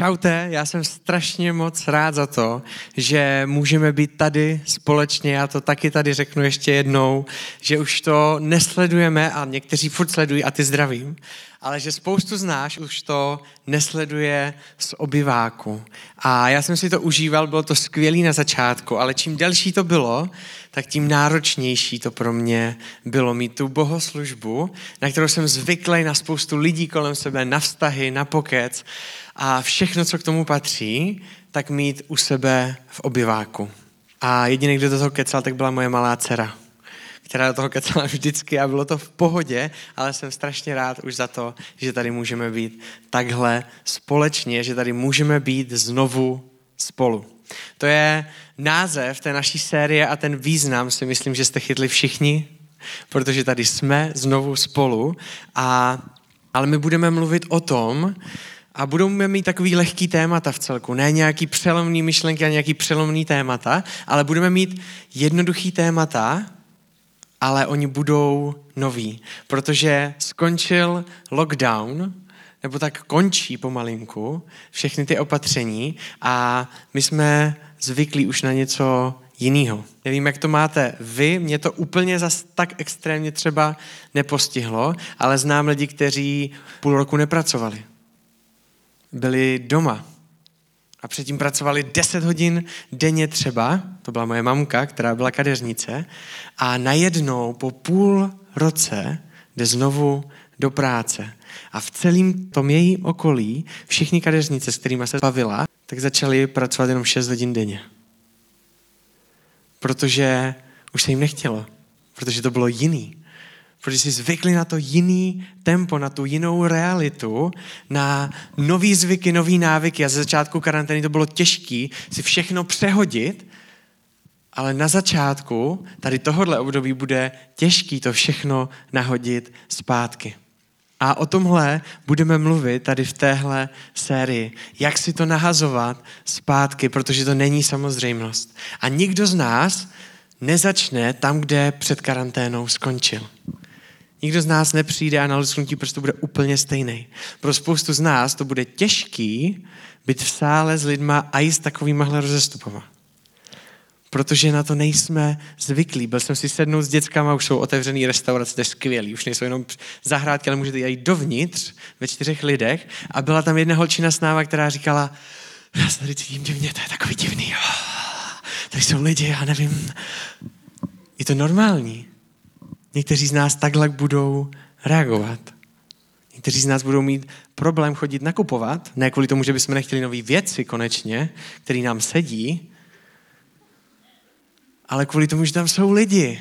Čaute, já jsem strašně moc rád za to, že můžeme být tady společně, já to taky tady řeknu ještě jednou, že už to nesledujeme a někteří furt sledují a ty zdravím, ale že spoustu z nás už to nesleduje z obyváku. A já jsem si to užíval, bylo to skvělý na začátku, ale čím delší to bylo, tak tím náročnější to pro mě bylo mít tu bohoslužbu, na kterou jsem zvyklý na spoustu lidí kolem sebe, na vztahy, na pokec a všechno, co k tomu patří, tak mít u sebe v obyváku. A jediný, kdo do toho kecal, tak byla moje malá dcera, která do toho kecala vždycky a bylo to v pohodě, ale jsem strašně rád už za to, že tady můžeme být takhle společně, že tady můžeme být znovu spolu. To je název té naší série a ten význam si myslím, že jste chytli všichni, protože tady jsme znovu spolu, a, ale my budeme mluvit o tom, a budeme mít takový lehký témata v celku. Ne nějaký přelomný myšlenky a nějaký přelomný témata, ale budeme mít jednoduchý témata, ale oni budou noví. Protože skončil lockdown, nebo tak končí pomalinku všechny ty opatření a my jsme zvyklí už na něco jiného. Nevím, jak to máte vy, mě to úplně zas tak extrémně třeba nepostihlo, ale znám lidi, kteří půl roku nepracovali byli doma. A předtím pracovali 10 hodin denně třeba, to byla moje mamka, která byla kadeřnice, a najednou po půl roce jde znovu do práce. A v celém tom její okolí všichni kadeřnice, s kterými se bavila, tak začali pracovat jenom 6 hodin denně. Protože už se jim nechtělo. Protože to bylo jiný protože jsi zvykli na to jiný tempo, na tu jinou realitu, na nový zvyky, nový návyky. A ze začátku karantény to bylo těžké si všechno přehodit, ale na začátku tady tohohle období bude těžký to všechno nahodit zpátky. A o tomhle budeme mluvit tady v téhle sérii. Jak si to nahazovat zpátky, protože to není samozřejmost. A nikdo z nás nezačne tam, kde před karanténou skončil. Nikdo z nás nepřijde a na lusknutí prostě bude úplně stejný. Pro spoustu z nás to bude těžký být v sále s lidma a i s takovýmahle rozestupama. Protože na to nejsme zvyklí. Byl jsem si sednout s dětskama, už jsou otevřený restaurace, to je skvělý. Už nejsou jenom zahrádky, ale můžete jít dovnitř ve čtyřech lidech. A byla tam jedna holčina s náma, která říkala, já se tady cítím divně, to je takový divný. Tady jsou lidi, já nevím. Je to normální. Někteří z nás takhle budou reagovat. Někteří z nás budou mít problém chodit nakupovat, ne kvůli tomu, že bychom nechtěli nové věci konečně, které nám sedí, ale kvůli tomu, že tam jsou lidi.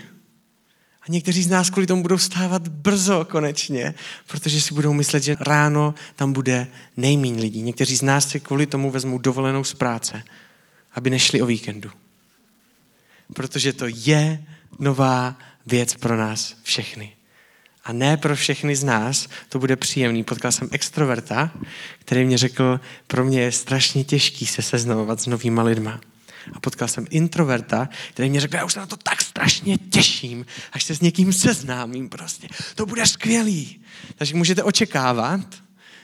A někteří z nás kvůli tomu budou stávat brzo konečně, protože si budou myslet, že ráno tam bude nejmín lidí. Někteří z nás si kvůli tomu vezmou dovolenou z práce, aby nešli o víkendu. Protože to je nová věc pro nás všechny. A ne pro všechny z nás to bude příjemný. Potkal jsem extroverta, který mě řekl, pro mě je strašně těžký se seznamovat s novýma lidma. A potkal jsem introverta, který mě řekl, já už se na to tak strašně těším, až se s někým seznámím prostě. To bude skvělý. Takže můžete očekávat,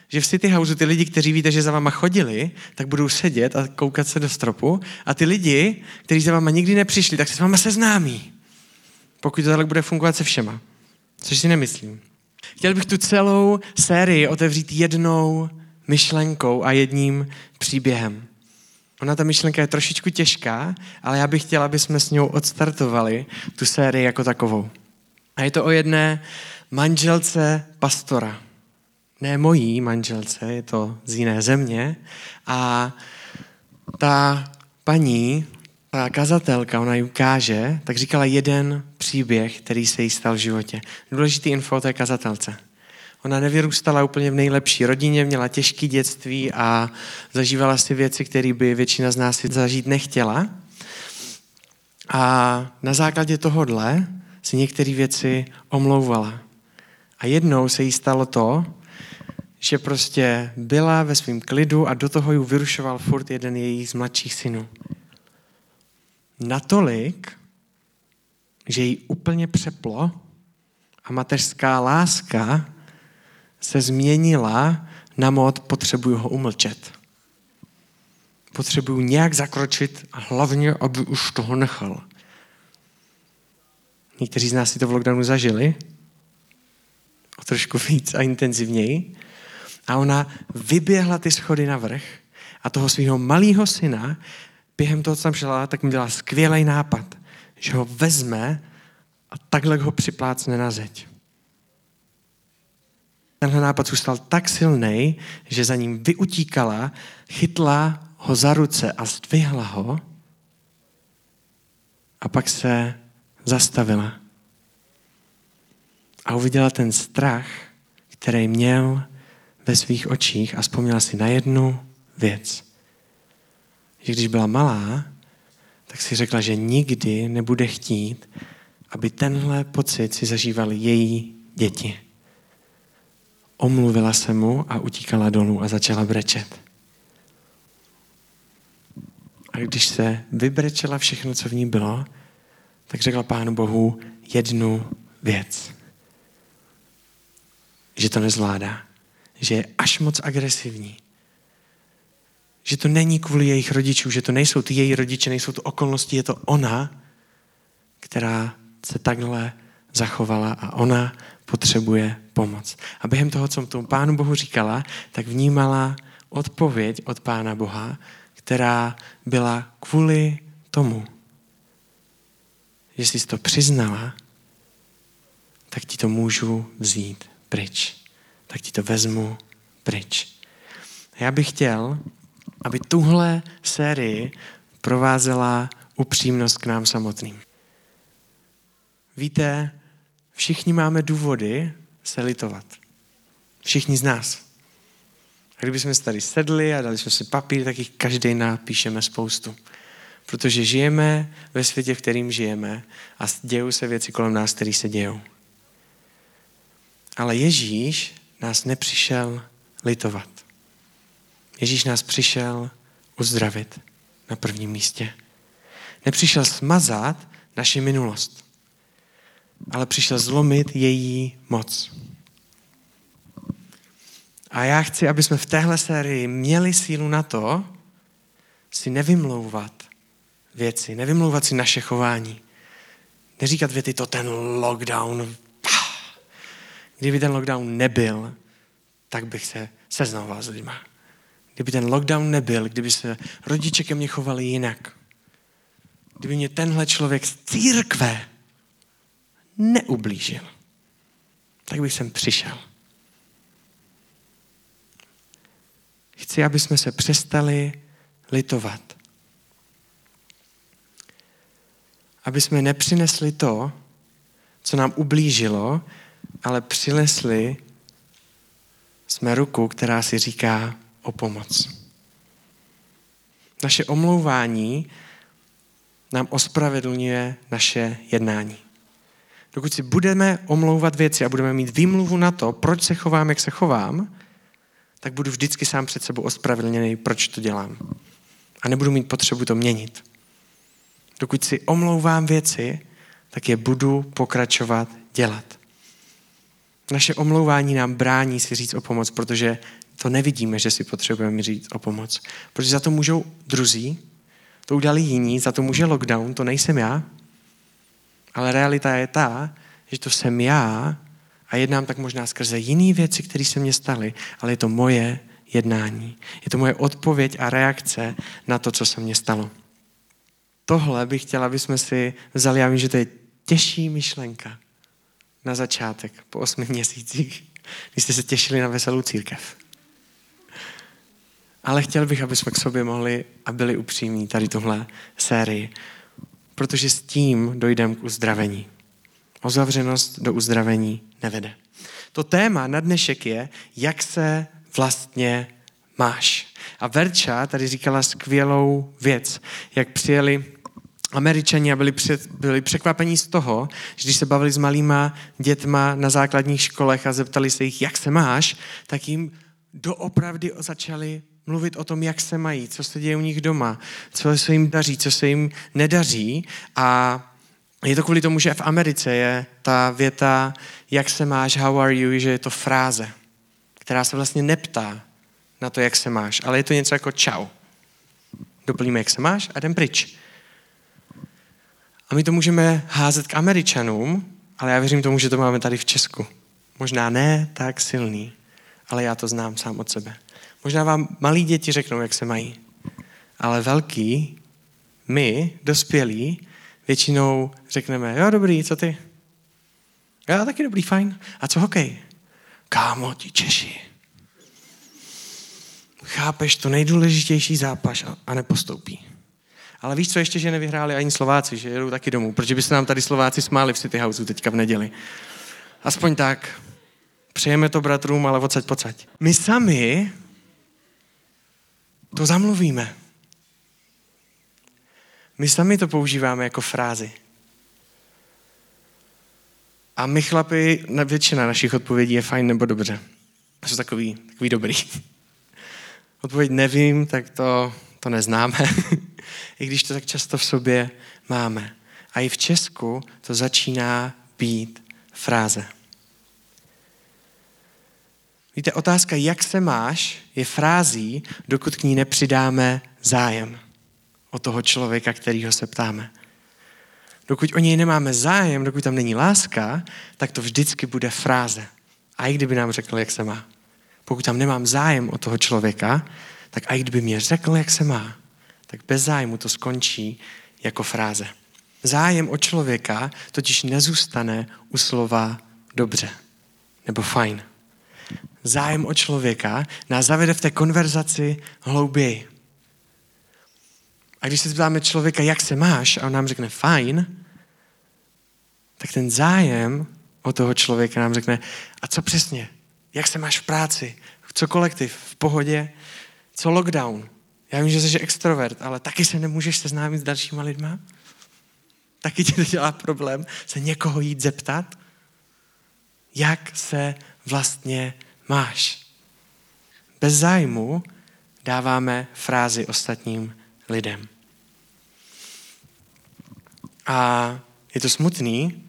že v City Houseu ty lidi, kteří víte, že za váma chodili, tak budou sedět a koukat se do stropu. A ty lidi, kteří za váma nikdy nepřišli, tak se s váma seznámí pokud to tak bude fungovat se všema. Což si nemyslím. Chtěl bych tu celou sérii otevřít jednou myšlenkou a jedním příběhem. Ona ta myšlenka je trošičku těžká, ale já bych chtěl, aby jsme s ní odstartovali tu sérii jako takovou. A je to o jedné manželce pastora. Ne mojí manželce, je to z jiné země. A ta paní ta kazatelka, ona ji ukáže, tak říkala jeden příběh, který se jí stal v životě. Důležitý info o té kazatelce. Ona nevyrůstala úplně v nejlepší rodině, měla těžké dětství a zažívala si věci, které by většina z nás si zažít nechtěla. A na základě tohohle si některé věci omlouvala. A jednou se jí stalo to, že prostě byla ve svém klidu a do toho ji vyrušoval furt jeden jejich z mladších synů natolik, že jí úplně přeplo a mateřská láska se změnila na mod potřebuju ho umlčet. potřebuju nějak zakročit a hlavně, aby už toho nechal. Někteří z nás si to v lockdownu zažili, o trošku víc a intenzivněji. A ona vyběhla ty schody na vrch a toho svého malého syna, během toho, co tam šla, tak mi dělala skvělý nápad, že ho vezme a takhle ho připlácne na zeď. Tenhle nápad zůstal tak silný, že za ním vyutíkala, chytla ho za ruce a zdvihla ho a pak se zastavila. A uviděla ten strach, který měl ve svých očích a vzpomněla si na jednu věc. Že když byla malá, tak si řekla, že nikdy nebude chtít, aby tenhle pocit si zažívali její děti. Omluvila se mu a utíkala dolů a začala brečet. A když se vybrečela všechno, co v ní bylo, tak řekla Pánu Bohu jednu věc. Že to nezvládá. Že je až moc agresivní. Že to není kvůli jejich rodičů, že to nejsou ty její rodiče, nejsou to okolnosti, je to ona, která se takhle zachovala a ona potřebuje pomoc. A během toho, co tomu Pánu Bohu říkala, tak vnímala odpověď od Pána Boha, která byla kvůli tomu, že jsi to přiznala, tak ti to můžu vzít pryč. Tak ti to vezmu pryč. Já bych chtěl, aby tuhle sérii provázela upřímnost k nám samotným. Víte, všichni máme důvody se litovat. Všichni z nás. A kdybychom se tady sedli a dali jsme si papír, tak jich každý napíšeme spoustu. Protože žijeme ve světě, v kterým žijeme a dějou se věci kolem nás, které se dějou. Ale Ježíš nás nepřišel litovat. Ježíš nás přišel uzdravit na prvním místě. Nepřišel smazat naši minulost, ale přišel zlomit její moc. A já chci, aby jsme v téhle sérii měli sílu na to, si nevymlouvat věci, nevymlouvat si naše chování. Neříkat věty, to ten lockdown, kdyby ten lockdown nebyl, tak bych se seznamoval s lidma. Kdyby ten lockdown nebyl, kdyby se rodiče ke mně chovali jinak, kdyby mě tenhle člověk z církve neublížil, tak bych sem přišel. Chci, aby jsme se přestali litovat. Aby jsme nepřinesli to, co nám ublížilo, ale přinesli jsme ruku, která si říká o pomoc. Naše omlouvání nám ospravedlňuje naše jednání. Dokud si budeme omlouvat věci a budeme mít výmluvu na to, proč se chovám, jak se chovám, tak budu vždycky sám před sebou ospravedlněný, proč to dělám. A nebudu mít potřebu to měnit. Dokud si omlouvám věci, tak je budu pokračovat dělat. Naše omlouvání nám brání si říct o pomoc, protože to nevidíme, že si potřebujeme říct o pomoc. Protože za to můžou druzí, to udělali jiní, za to může lockdown, to nejsem já. Ale realita je ta, že to jsem já a jednám tak možná skrze jiné věci, které se mně staly, ale je to moje jednání. Je to moje odpověď a reakce na to, co se mně stalo. Tohle bych chtěla, aby jsme si vzali, já vím, že to je těžší myšlenka na začátek, po osmi měsících, když jste se těšili na veselou církev. Ale chtěl bych, aby jsme k sobě mohli a byli upřímní tady tohle sérii, protože s tím dojdeme k uzdravení. Ozavřenost do uzdravení nevede. To téma na dnešek je, jak se vlastně máš. A Verča tady říkala skvělou věc, jak přijeli Američani a byli, před, byli překvapení z toho, že když se bavili s malýma dětma na základních školech a zeptali se jich, jak se máš, tak jim doopravdy začali mluvit o tom, jak se mají, co se děje u nich doma, co se jim daří, co se jim nedaří. A je to kvůli tomu, že v Americe je ta věta, jak se máš, how are you, že je to fráze, která se vlastně neptá na to, jak se máš, ale je to něco jako čau. doplníme, jak se máš a jdem pryč. A my to můžeme házet k Američanům, ale já věřím tomu, že to máme tady v Česku. Možná ne tak silný, ale já to znám sám od sebe. Možná vám malí děti řeknou, jak se mají, ale velký, my, dospělí, většinou řekneme, jo, dobrý, co ty? Já taky dobrý, fajn. A co hokej? Kámo, ti Češi. Chápeš, to nejdůležitější zápas a, a nepostoupí. Ale víš co ještě, že nevyhráli ani Slováci, že jedou taky domů, protože by se nám tady Slováci smáli v City Houseu teďka v neděli. Aspoň tak. Přejeme to bratrům, ale odsaď pocať. My sami to zamluvíme. My sami to používáme jako frázi. A my chlapi, většina našich odpovědí je fajn nebo dobře. Jsou takový, takový dobrý. Odpověď nevím, tak to, to neznáme. I když to tak často v sobě máme. A i v Česku to začíná být fráze. Víte, otázka, jak se máš, je frází, dokud k ní nepřidáme zájem o toho člověka, kterýho se ptáme. Dokud o něj nemáme zájem, dokud tam není láska, tak to vždycky bude fráze. A i kdyby nám řekl, jak se má. Pokud tam nemám zájem o toho člověka, tak i kdyby mě řekl, jak se má, tak bez zájmu to skončí jako fráze. Zájem o člověka totiž nezůstane u slova dobře nebo fajn. Zájem o člověka nás zavede v té konverzaci hlouběji. A když se zeptáme člověka, jak se máš, a on nám řekne fajn, tak ten zájem o toho člověka nám řekne, a co přesně? Jak se máš v práci? Co kolektiv? V pohodě? Co lockdown? Já vím, že jsi extrovert, ale taky se nemůžeš seznámit s dalšíma lidma? Taky ti to dělá problém se někoho jít zeptat? Jak se vlastně máš? Bez zájmu dáváme frázi ostatním lidem. A je to smutný,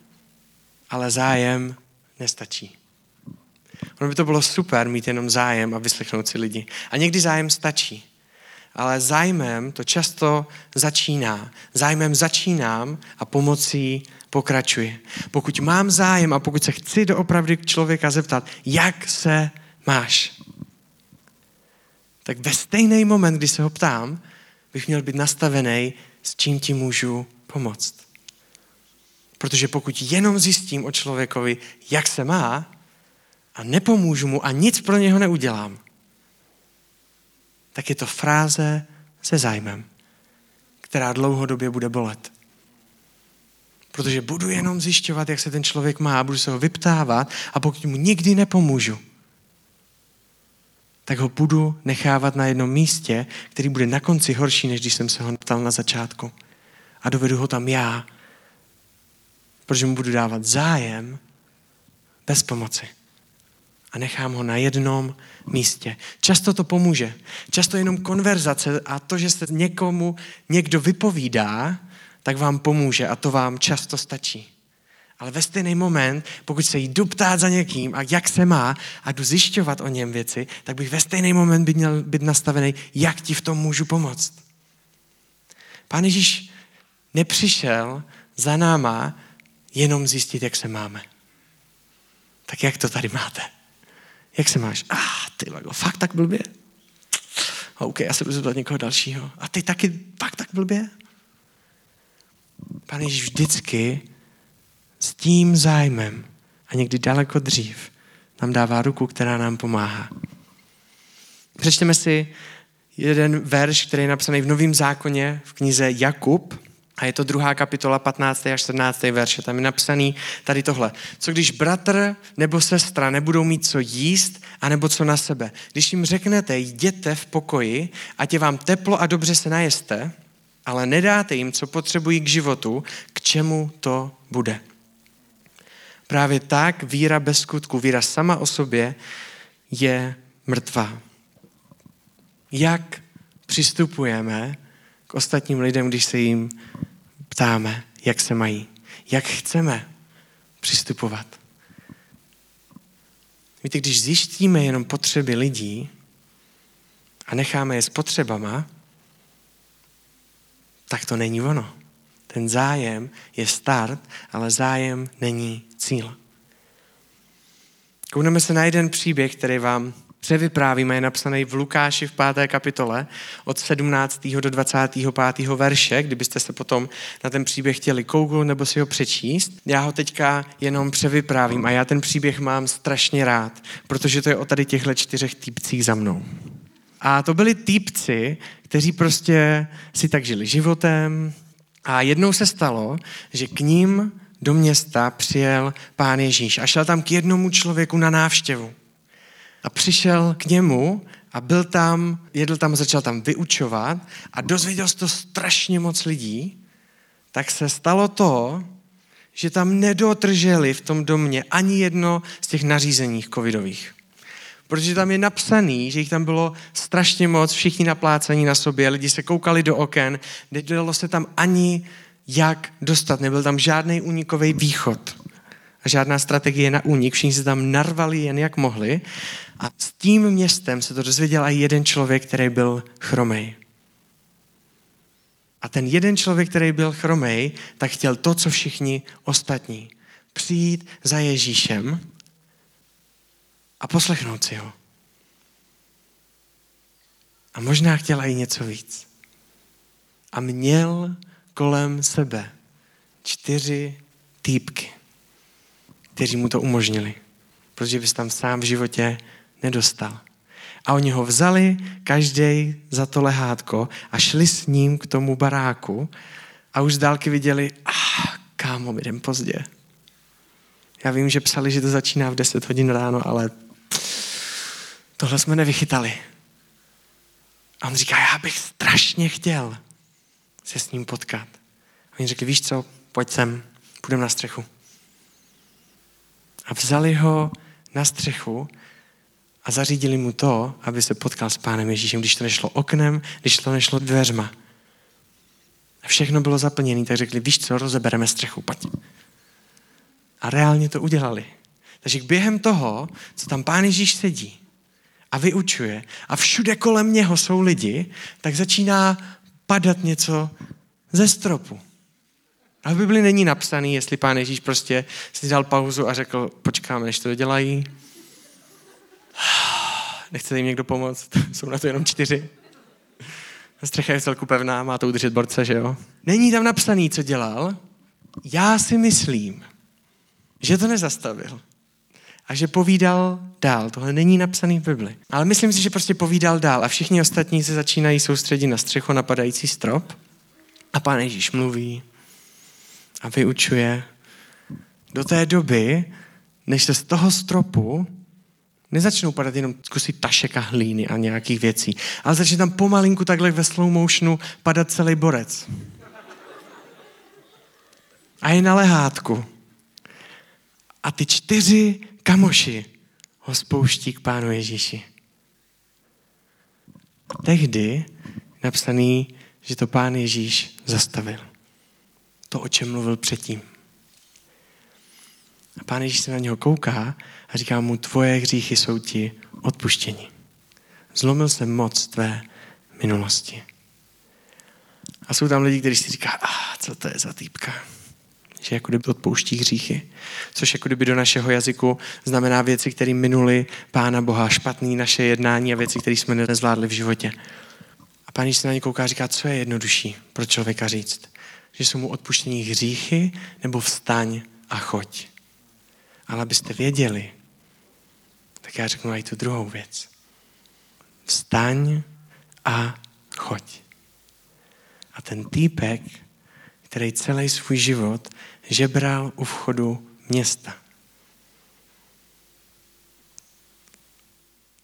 ale zájem nestačí. Ono by to bylo super mít jenom zájem a vyslechnout si lidi. A někdy zájem stačí. Ale zájmem to často začíná. Zájmem začínám a pomocí pokračuje. Pokud mám zájem a pokud se chci doopravdy člověka zeptat, jak se máš, tak ve stejný moment, kdy se ho ptám, bych měl být nastavený, s čím ti můžu pomoct. Protože pokud jenom zjistím o člověkovi, jak se má, a nepomůžu mu a nic pro něho neudělám, tak je to fráze se zájmem, která dlouhodobě bude bolet. Protože budu jenom zjišťovat, jak se ten člověk má, budu se ho vyptávat a pokud mu nikdy nepomůžu, tak ho budu nechávat na jednom místě, který bude na konci horší, než když jsem se ho ptal na začátku. A dovedu ho tam já, protože mu budu dávat zájem bez pomoci a nechám ho na jednom místě. Často to pomůže. Často jenom konverzace a to, že se někomu někdo vypovídá, tak vám pomůže a to vám často stačí. Ale ve stejný moment, pokud se jdu ptát za někým a jak se má a jdu zjišťovat o něm věci, tak bych ve stejný moment by měl být nastavený, jak ti v tom můžu pomoct. Pán Ježíš nepřišel za náma jenom zjistit, jak se máme. Tak jak to tady máte? Jak se máš? A ah, ty vago, fakt tak blbě? OK, já se budu zeptat někoho dalšího. A ty taky fakt tak blbě? Pane Ježíš vždycky s tím zájmem a někdy daleko dřív nám dává ruku, která nám pomáhá. Přečteme si jeden verš, který je napsaný v Novém zákoně v knize Jakub, a je to druhá kapitola, 15. až 14. verše. Tam je napsaný tady tohle. Co když bratr nebo sestra nebudou mít co jíst a nebo co na sebe? Když jim řeknete, jděte v pokoji, ať je vám teplo a dobře se najeste, ale nedáte jim, co potřebují k životu, k čemu to bude. Právě tak víra bez skutku, víra sama o sobě je mrtvá. Jak přistupujeme k ostatním lidem, když se jim ptáme, jak se mají, jak chceme přistupovat. Víte, když zjištíme jenom potřeby lidí a necháme je s potřebama, tak to není ono. Ten zájem je start, ale zájem není cíl. Koukneme se na jeden příběh, který vám převyprávíme, je napsaný v Lukáši v 5. kapitole od 17. do 25. verše, kdybyste se potom na ten příběh chtěli kouknout nebo si ho přečíst. Já ho teďka jenom převyprávím a já ten příběh mám strašně rád, protože to je o tady těchto čtyřech týpcích za mnou. A to byli týpci, kteří prostě si tak žili životem a jednou se stalo, že k ním do města přijel pán Ježíš a šel tam k jednomu člověku na návštěvu. A přišel k němu a byl tam, jedl tam, začal tam vyučovat a dozvěděl se to strašně moc lidí, tak se stalo to, že tam nedotrželi v tom domě ani jedno z těch nařízení covidových. Protože tam je napsaný, že jich tam bylo strašně moc, všichni naplácení na sobě, lidi se koukali do oken, nedalo se tam ani jak dostat, nebyl tam žádný únikový východ a žádná strategie na únik, všichni se tam narvali jen jak mohli a s tím městem se to dozvěděl i jeden člověk, který byl chromej. A ten jeden člověk, který byl chromej, tak chtěl to, co všichni ostatní. Přijít za Ježíšem a poslechnout si ho. A možná chtěla i něco víc. A měl kolem sebe čtyři týpky, kteří mu to umožnili. Protože bys tam sám v životě nedostal. A oni ho vzali, každý za to lehátko a šli s ním k tomu baráku a už z dálky viděli, ah, kámo, jdem pozdě. Já vím, že psali, že to začíná v 10 hodin ráno, ale tohle jsme nevychytali. A on říká, já bych strašně chtěl se s ním potkat. A oni řekli, víš co, pojď sem, půjdeme na střechu. A vzali ho na střechu a zařídili mu to, aby se potkal s pánem Ježíšem, když to nešlo oknem, když to nešlo dveřma. A všechno bylo zaplněné, tak řekli, víš co, rozebereme střechu, pojď. A reálně to udělali. Takže během toho, co tam pán Ježíš sedí a vyučuje a všude kolem něho jsou lidi, tak začíná padat něco ze stropu. A v Bibli není napsaný, jestli pán Ježíš prostě si dal pauzu a řekl, počkáme, než to dělají. Nechce jim někdo pomoct? Jsou na to jenom čtyři. Střecha je celku pevná, má to udržet borce, že jo? Není tam napsaný, co dělal. Já si myslím, že to nezastavil. A že povídal dál. Tohle není napsaný v Bibli. Ale myslím si, že prostě povídal dál. A všichni ostatní se začínají soustředit na střechu napadající strop. A pán Ježíš mluví a vyučuje. Do té doby, než se z toho stropu nezačnou padat jenom kusy tašek a hlíny a nějakých věcí, ale začne tam pomalinku takhle ve slow motionu padat celý borec. A je na lehátku. A ty čtyři kamoši ho spouští k pánu Ježíši. Tehdy napsaný, že to pán Ježíš zastavil. To, o čem mluvil předtím. A pán Ježíš se na něho kouká a říká mu, tvoje hříchy jsou ti odpuštěni. Zlomil jsem moc tvé minulosti. A jsou tam lidi, kteří si říká, ah, co to je za týpka že jako kdyby odpouští hříchy. Což jako kdyby do našeho jazyku znamená věci, které minuli Pána Boha, špatný naše jednání a věci, které jsme nezvládli v životě. A Pán se na ně kouká a říká, co je jednodušší pro člověka říct. Že jsou mu odpuštění hříchy nebo vstaň a choď. Ale abyste věděli, tak já řeknu i tu druhou věc. Vstaň a choď. A ten týpek, který celý svůj život žebral u vchodu města.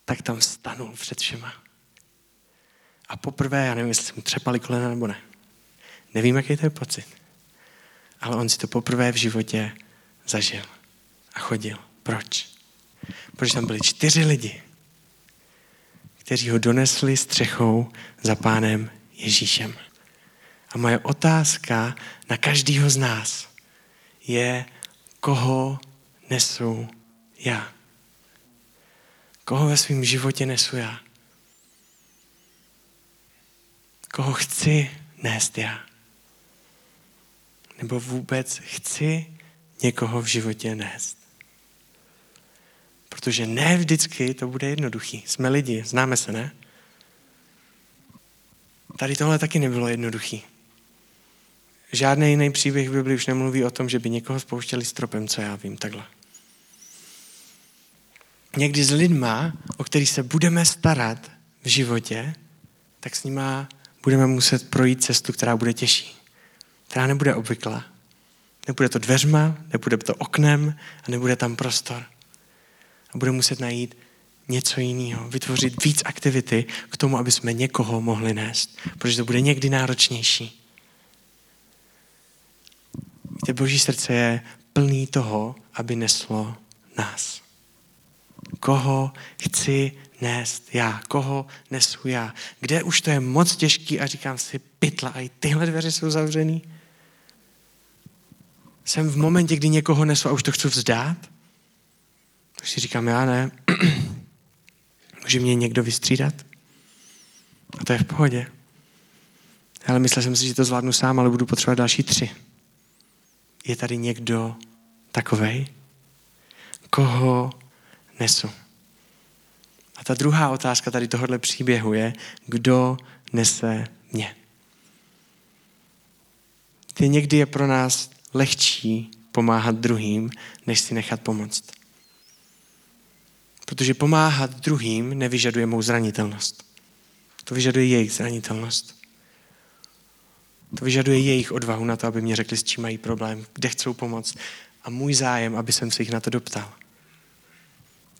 Tak tam stanul před všema. A poprvé, já nevím, jestli mu třepali kolena nebo ne. Nevím, jaký to je pocit. Ale on si to poprvé v životě zažil a chodil. Proč? Protože tam byli čtyři lidi, kteří ho donesli střechou za pánem Ježíšem. A moje otázka na každého z nás je, koho nesu já. Koho ve svém životě nesu já. Koho chci nést já. nebo vůbec chci někoho v životě nést. Protože ne vždycky to bude jednoduchý. Jsme lidi, známe se, ne? Tady tohle taky nebylo jednoduchý. Žádný jiný příběh v Biblii už nemluví o tom, že by někoho spouštěli stropem, co já vím, takhle. Někdy s lidma, o který se budeme starat v životě, tak s nima budeme muset projít cestu, která bude těžší. Která nebude obvyklá. Nebude to dveřma, nebude to oknem a nebude tam prostor. A bude muset najít něco jiného, vytvořit víc aktivity k tomu, aby jsme někoho mohli nést. Protože to bude někdy náročnější. Víte, boží srdce je plný toho, aby neslo nás. Koho chci nést já? Koho nesu já? Kde už to je moc těžký a říkám si, pytla, a i tyhle dveře jsou zavřený? Jsem v momentě, kdy někoho nesu a už to chci vzdát? Tak si říkám, já ne. Může mě někdo vystřídat? A to je v pohodě. Ale myslel jsem si, že to zvládnu sám, ale budu potřebovat další tři. Je tady někdo takovej? Koho nesu? A ta druhá otázka tady tohohle příběhu je, kdo nese mě? Ty někdy je pro nás lehčí pomáhat druhým, než si nechat pomoct. Protože pomáhat druhým nevyžaduje mou zranitelnost. To vyžaduje jejich zranitelnost. To vyžaduje jejich odvahu na to, aby mě řekli, s čím mají problém, kde chcou pomoct. A můj zájem, aby jsem se jich na to doptal.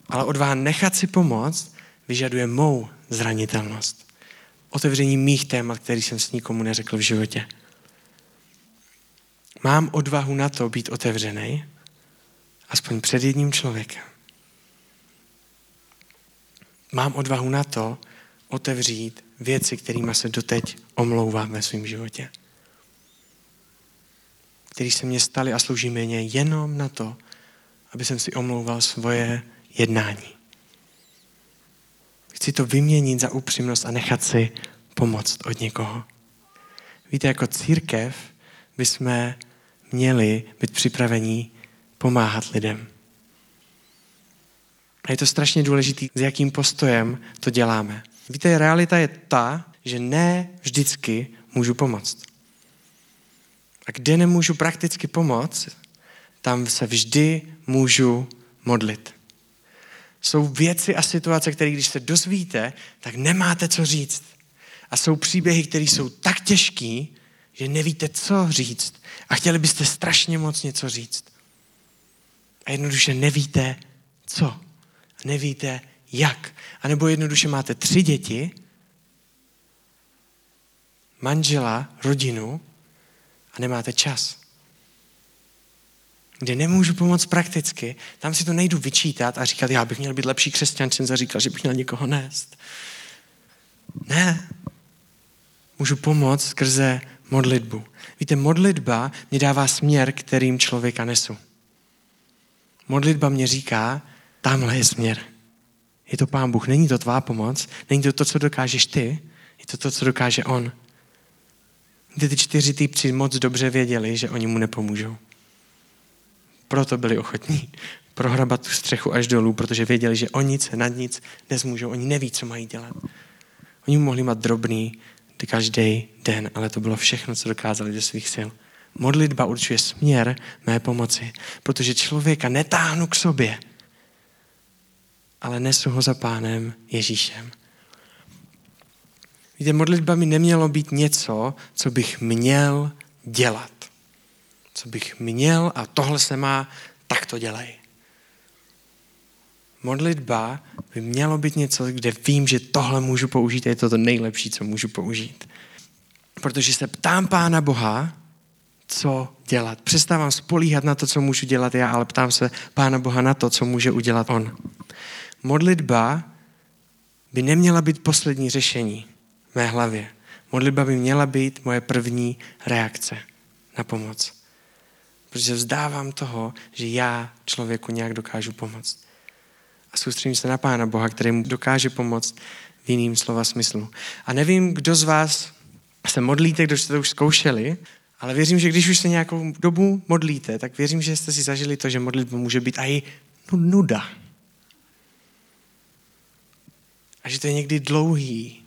Ale odvaha nechat si pomoct vyžaduje mou zranitelnost. Otevření mých témat, který jsem s nikomu neřekl v životě. Mám odvahu na to být otevřený, aspoň před jedním člověkem. Mám odvahu na to otevřít věci, kterými se doteď omlouvám ve svém životě. Který se mě staly a slouží mě jenom na to, aby jsem si omlouval svoje jednání. Chci to vyměnit za upřímnost a nechat si pomoct od někoho. Víte, jako církev bychom měli být připraveni pomáhat lidem. A je to strašně důležité, s jakým postojem to děláme. Víte, realita je ta, že ne vždycky můžu pomoct. A kde nemůžu prakticky pomoct, tam se vždy můžu modlit. Jsou věci a situace, které když se dozvíte, tak nemáte co říct. A jsou příběhy, které jsou tak těžký, že nevíte, co říct. A chtěli byste strašně moc něco říct. A jednoduše nevíte, co. Nevíte, jak. A nebo jednoduše máte tři děti, manžela, rodinu a nemáte čas. Kde nemůžu pomoct prakticky, tam si to nejdu vyčítat a říkat, já bych měl být lepší křesťan, jsem zaříkal, že bych měl někoho nést. Ne. Můžu pomoct skrze modlitbu. Víte, modlitba mě dává směr, kterým člověka nesu. Modlitba mě říká, tamhle je směr. Je to Pán Bůh, není to tvá pomoc, není to to, co dokážeš ty, je to to, co dokáže On. Víte, ty čtyři týpci moc dobře věděli, že oni mu nepomůžou. Proto byli ochotní prohrabat tu střechu až dolů, protože věděli, že o nic nad nic nezmůžou. Oni neví, co mají dělat. Oni mohli mít drobný každý den, ale to bylo všechno, co dokázali ze svých sil. Modlitba určuje směr mé pomoci, protože člověka netáhnu k sobě, ale nesu ho za pánem Ježíšem. Víte, modlitba mi nemělo být něco, co bych měl dělat. Co bych měl a tohle se má, tak to dělej. Modlitba by mělo být něco, kde vím, že tohle můžu použít a je to to nejlepší, co můžu použít. Protože se ptám Pána Boha, co dělat. Přestávám spolíhat na to, co můžu dělat já, ale ptám se Pána Boha na to, co může udělat On. Modlitba by neměla být poslední řešení mé hlavě. Modlitba by měla být moje první reakce na pomoc. Protože vzdávám toho, že já člověku nějak dokážu pomoct a soustředím se na Pána Boha, který mu dokáže pomoct v jiným slova smyslu. A nevím, kdo z vás se modlíte, kdo jste to už zkoušeli, Ale věřím, že když už se nějakou dobu modlíte, tak věřím, že jste si zažili to, že modlitba může být i nuda. A že to je někdy dlouhý,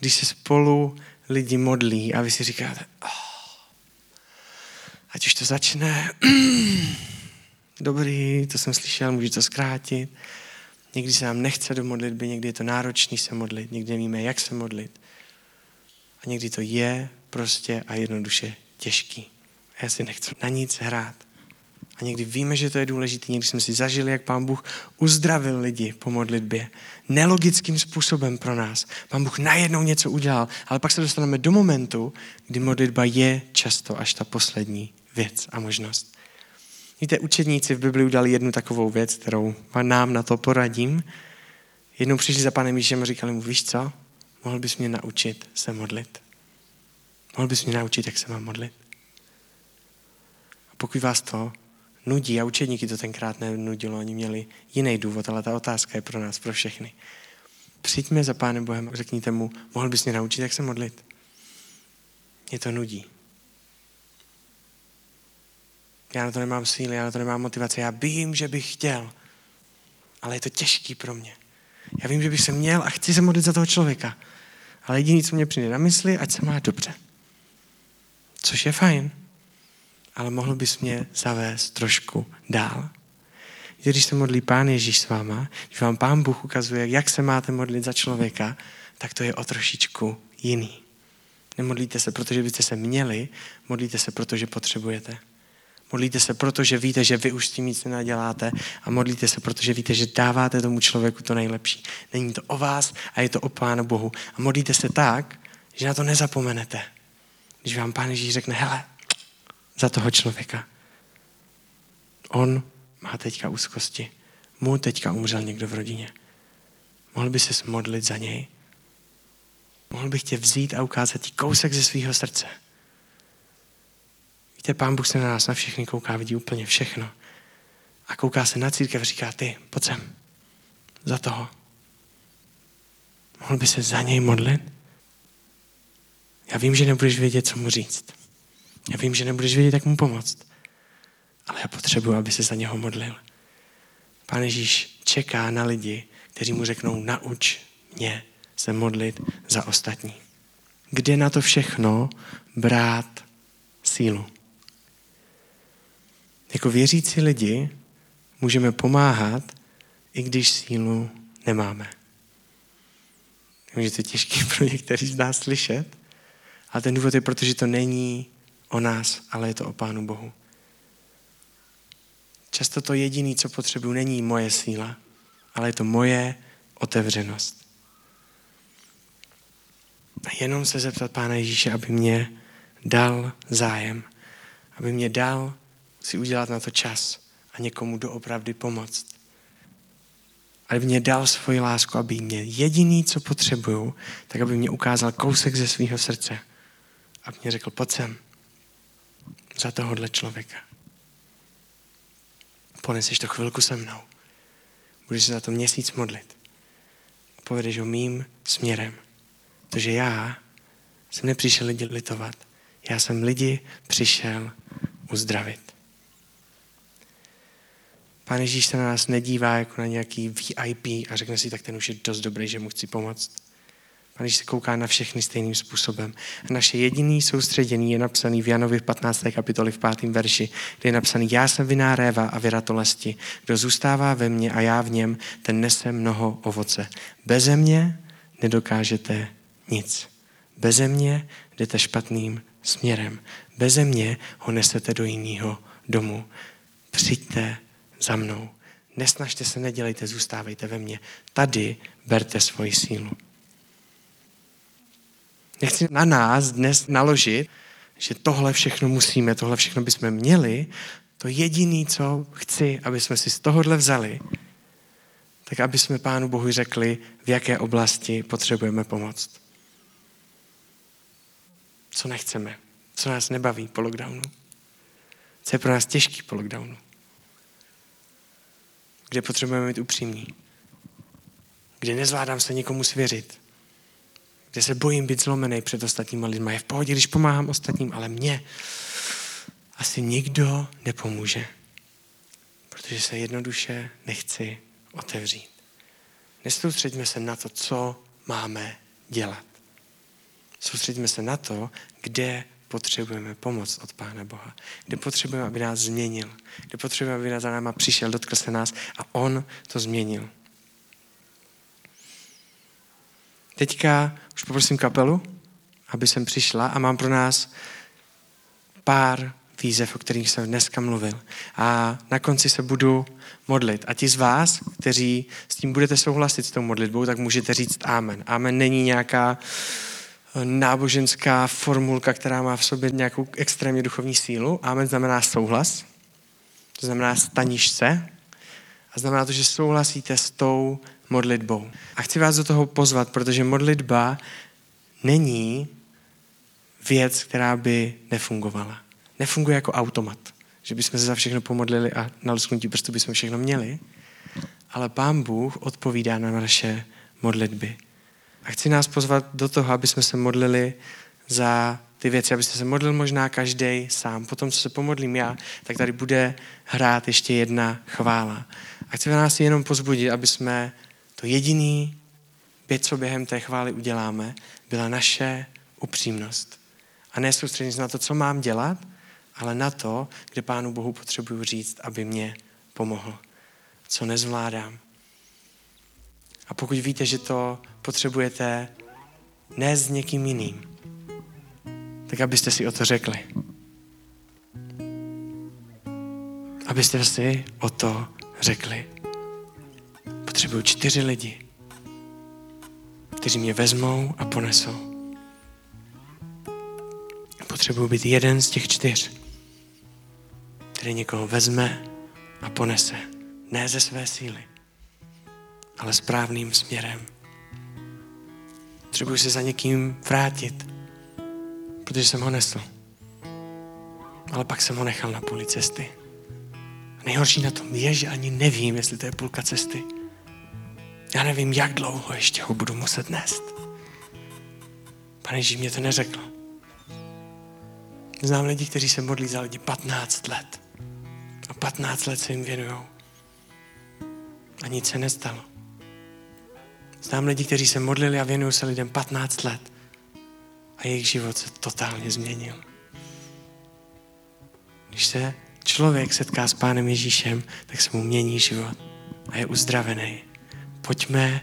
když se spolu lidi modlí a vy si říkáte, oh, ať už to začne, dobrý, to jsem slyšel, můžu to zkrátit. Někdy se nám nechce do modlitby, někdy je to náročný se modlit, někdy nevíme, jak se modlit. A někdy to je prostě a jednoduše těžký. A já si nechci na nic hrát. A někdy víme, že to je důležité, někdy jsme si zažili, jak pán Bůh uzdravil lidi po modlitbě. Nelogickým způsobem pro nás. Pán Bůh najednou něco udělal, ale pak se dostaneme do momentu, kdy modlitba je často až ta poslední věc a možnost. Víte, učedníci v Bibli udělali jednu takovou věc, kterou nám na to poradím. Jednou přišli za panem Ježíšem a říkali mu, víš co, mohl bys mě naučit se modlit. Mohl bys mě naučit, jak se mám modlit. A pokud vás to nudí, a učedníky to tenkrát nenudilo, oni měli jiný důvod, ale ta otázka je pro nás, pro všechny. Přijďme za Pánem Bohem a řekněte mu, mohl bys mě naučit, jak se modlit. Mě to nudí. Já na to nemám síly, já na to nemám motivaci. Já vím, že bych chtěl, ale je to těžký pro mě. Já vím, že bych se měl a chci se modlit za toho člověka. Ale jediný, co mě přijde na mysli, ať se má dobře. Což je fajn. Ale mohl bys mě zavést trošku dál. Když se modlí Pán Ježíš s váma, když vám Pán Bůh ukazuje, jak se máte modlit za člověka, tak to je o trošičku jiný. Nemodlíte se, protože byste se měli, modlíte se, protože potřebujete. Modlíte se, protože víte, že vy už s tím nic nenaděláte a modlíte se, protože víte, že dáváte tomu člověku to nejlepší. Není to o vás a je to o Pánu Bohu. A modlíte se tak, že na to nezapomenete. Když vám Pán Ježíš řekne, hele, za toho člověka. On má teďka úzkosti. Mu teďka umřel někdo v rodině. Mohl by se modlit za něj? Mohl bych tě vzít a ukázat ti kousek ze svého srdce. Víte, Pán Bůh se na nás na všechny kouká, vidí úplně všechno. A kouká se na církev říká, ty, pojď sem. Za toho. Mohl by se za něj modlit? Já vím, že nebudeš vědět, co mu říct. Já vím, že nebudeš vědět, jak mu pomoct. Ale já potřebuji, aby se za něho modlil. Pán Ježíš čeká na lidi, kteří mu řeknou, nauč mě se modlit za ostatní. Kde na to všechno brát sílu? Jako věřící lidi můžeme pomáhat, i když sílu nemáme. Vím, to je těžké pro některý z nás slyšet, ale ten důvod je, protože to není o nás, ale je to o Pánu Bohu. Často to jediné, co potřebuji, není moje síla, ale je to moje otevřenost. A jenom se zeptat Pána Ježíše, aby mě dal zájem, aby mě dal si udělat na to čas a někomu doopravdy pomoct. Aby mě dal svoji lásku, aby mě jediný, co potřebuju, tak aby mě ukázal kousek ze svého srdce. Aby mě řekl, pojď sem za tohohle člověka. Poneseš to chvilku se mnou. Budeš se za to měsíc modlit. A povedeš ho mým směrem. Protože já jsem nepřišel lidi litovat. Já jsem lidi přišel uzdravit. Pán Ježíš se na nás nedívá jako na nějaký VIP a řekne si, tak ten už je dost dobrý, že mu chci pomoct. Pán Ježíš se kouká na všechny stejným způsobem. A naše jediný soustředění je napsaný v Janovi v 15. kapitoli v 5. verši, kde je napsaný, já jsem viná réva a vyratolesti. Kdo zůstává ve mně a já v něm, ten nese mnoho ovoce. Beze mě nedokážete nic. Beze mě jdete špatným směrem. Beze mě ho nesete do jiného domu. Přijďte za mnou. Nesnažte se, nedělejte, zůstávejte ve mně. Tady berte svoji sílu. Nechci na nás dnes naložit, že tohle všechno musíme, tohle všechno bychom měli. To jediné, co chci, aby jsme si z tohohle vzali, tak aby jsme Pánu Bohu řekli, v jaké oblasti potřebujeme pomoct. Co nechceme, co nás nebaví po lockdownu, co je pro nás těžký po lockdownu kde potřebujeme být upřímní, kde nezvládám se nikomu svěřit, kde se bojím být zlomený před ostatníma lidmi. Je v pohodě, když pomáhám ostatním, ale mně asi nikdo nepomůže, protože se jednoduše nechci otevřít. Nesoustředíme se na to, co máme dělat. Soustředíme se na to, kde potřebujeme pomoc od Pána Boha. Kde potřebujeme, aby nás změnil. Kde potřebujeme, aby nás za náma přišel, dotkl se nás a On to změnil. Teďka už poprosím kapelu, aby jsem přišla a mám pro nás pár výzev, o kterých jsem dneska mluvil. A na konci se budu modlit. A ti z vás, kteří s tím budete souhlasit s tou modlitbou, tak můžete říct amen. Amen není nějaká eh, náboženská formulka, která má v sobě nějakou extrémně duchovní sílu. Amen znamená souhlas, to znamená staníš se a znamená to, že souhlasíte s tou modlitbou. A chci vás do toho pozvat, protože modlitba není věc, která by nefungovala. Nefunguje jako automat, že bychom se za všechno pomodlili a na lusknutí prstu bychom všechno měli, ale Pán Bůh odpovídá na naše modlitby. A chci nás pozvat do toho, aby jsme se modlili za ty věci, abyste se modlil možná každý sám. Potom, co se pomodlím já, tak tady bude hrát ještě jedna chvála. A chci nás jenom pozbudit, aby jsme to jediný věc, co během té chvály uděláme, byla naše upřímnost. A ne soustředit se na to, co mám dělat, ale na to, kde Pánu Bohu potřebuju říct, aby mě pomohl. Co nezvládám. A pokud víte, že to potřebujete ne s někým jiným, tak abyste si o to řekli. Abyste si o to řekli. Potřebuju čtyři lidi, kteří mě vezmou a ponesou. Potřebuju být jeden z těch čtyř, který někoho vezme a ponese. Ne ze své síly, ale správným směrem. Potřebuji se za někým vrátit, protože jsem ho nesl. Ale pak jsem ho nechal na půli cesty. A nejhorší na tom je, že ani nevím, jestli to je půlka cesty. Já nevím, jak dlouho ještě ho budu muset nést. Pane Ježíš mě to neřekl. Znám lidi, kteří se modlí za lidi 15 let. A 15 let se jim věnují. A nic se nestalo. Znám lidi, kteří se modlili a věnují se lidem 15 let. A jejich život se totálně změnil. Když se člověk setká s Pánem Ježíšem, tak se mu mění život a je uzdravený. Pojďme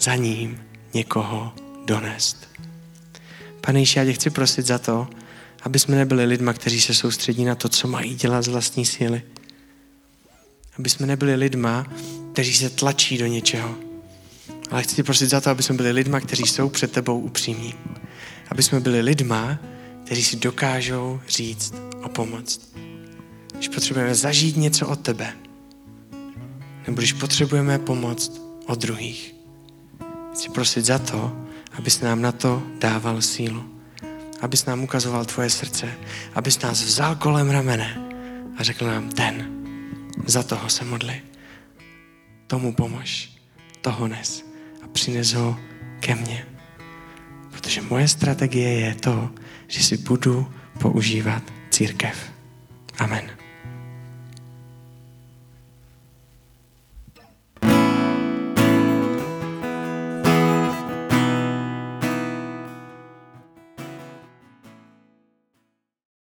za ním někoho donést. Pane Ježíši, já tě chci prosit za to, aby jsme nebyli lidma, kteří se soustředí na to, co mají dělat z vlastní síly. Aby jsme nebyli lidma, kteří se tlačí do něčeho. Ale chci tě prosit za to, aby jsme byli lidma, kteří jsou před tebou upřímní. Aby jsme byli lidma, kteří si dokážou říct o pomoc. Když potřebujeme zažít něco od tebe, nebo když potřebujeme pomoc od druhých. Chci prosit za to, abys nám na to dával sílu. Abys nám ukazoval tvoje srdce. Abys nás vzal kolem ramene a řekl nám, ten, za toho se modli. Tomu pomož, toho nes a přines ho ke mně. Protože moje strategie je to, že si budu používat církev. Amen.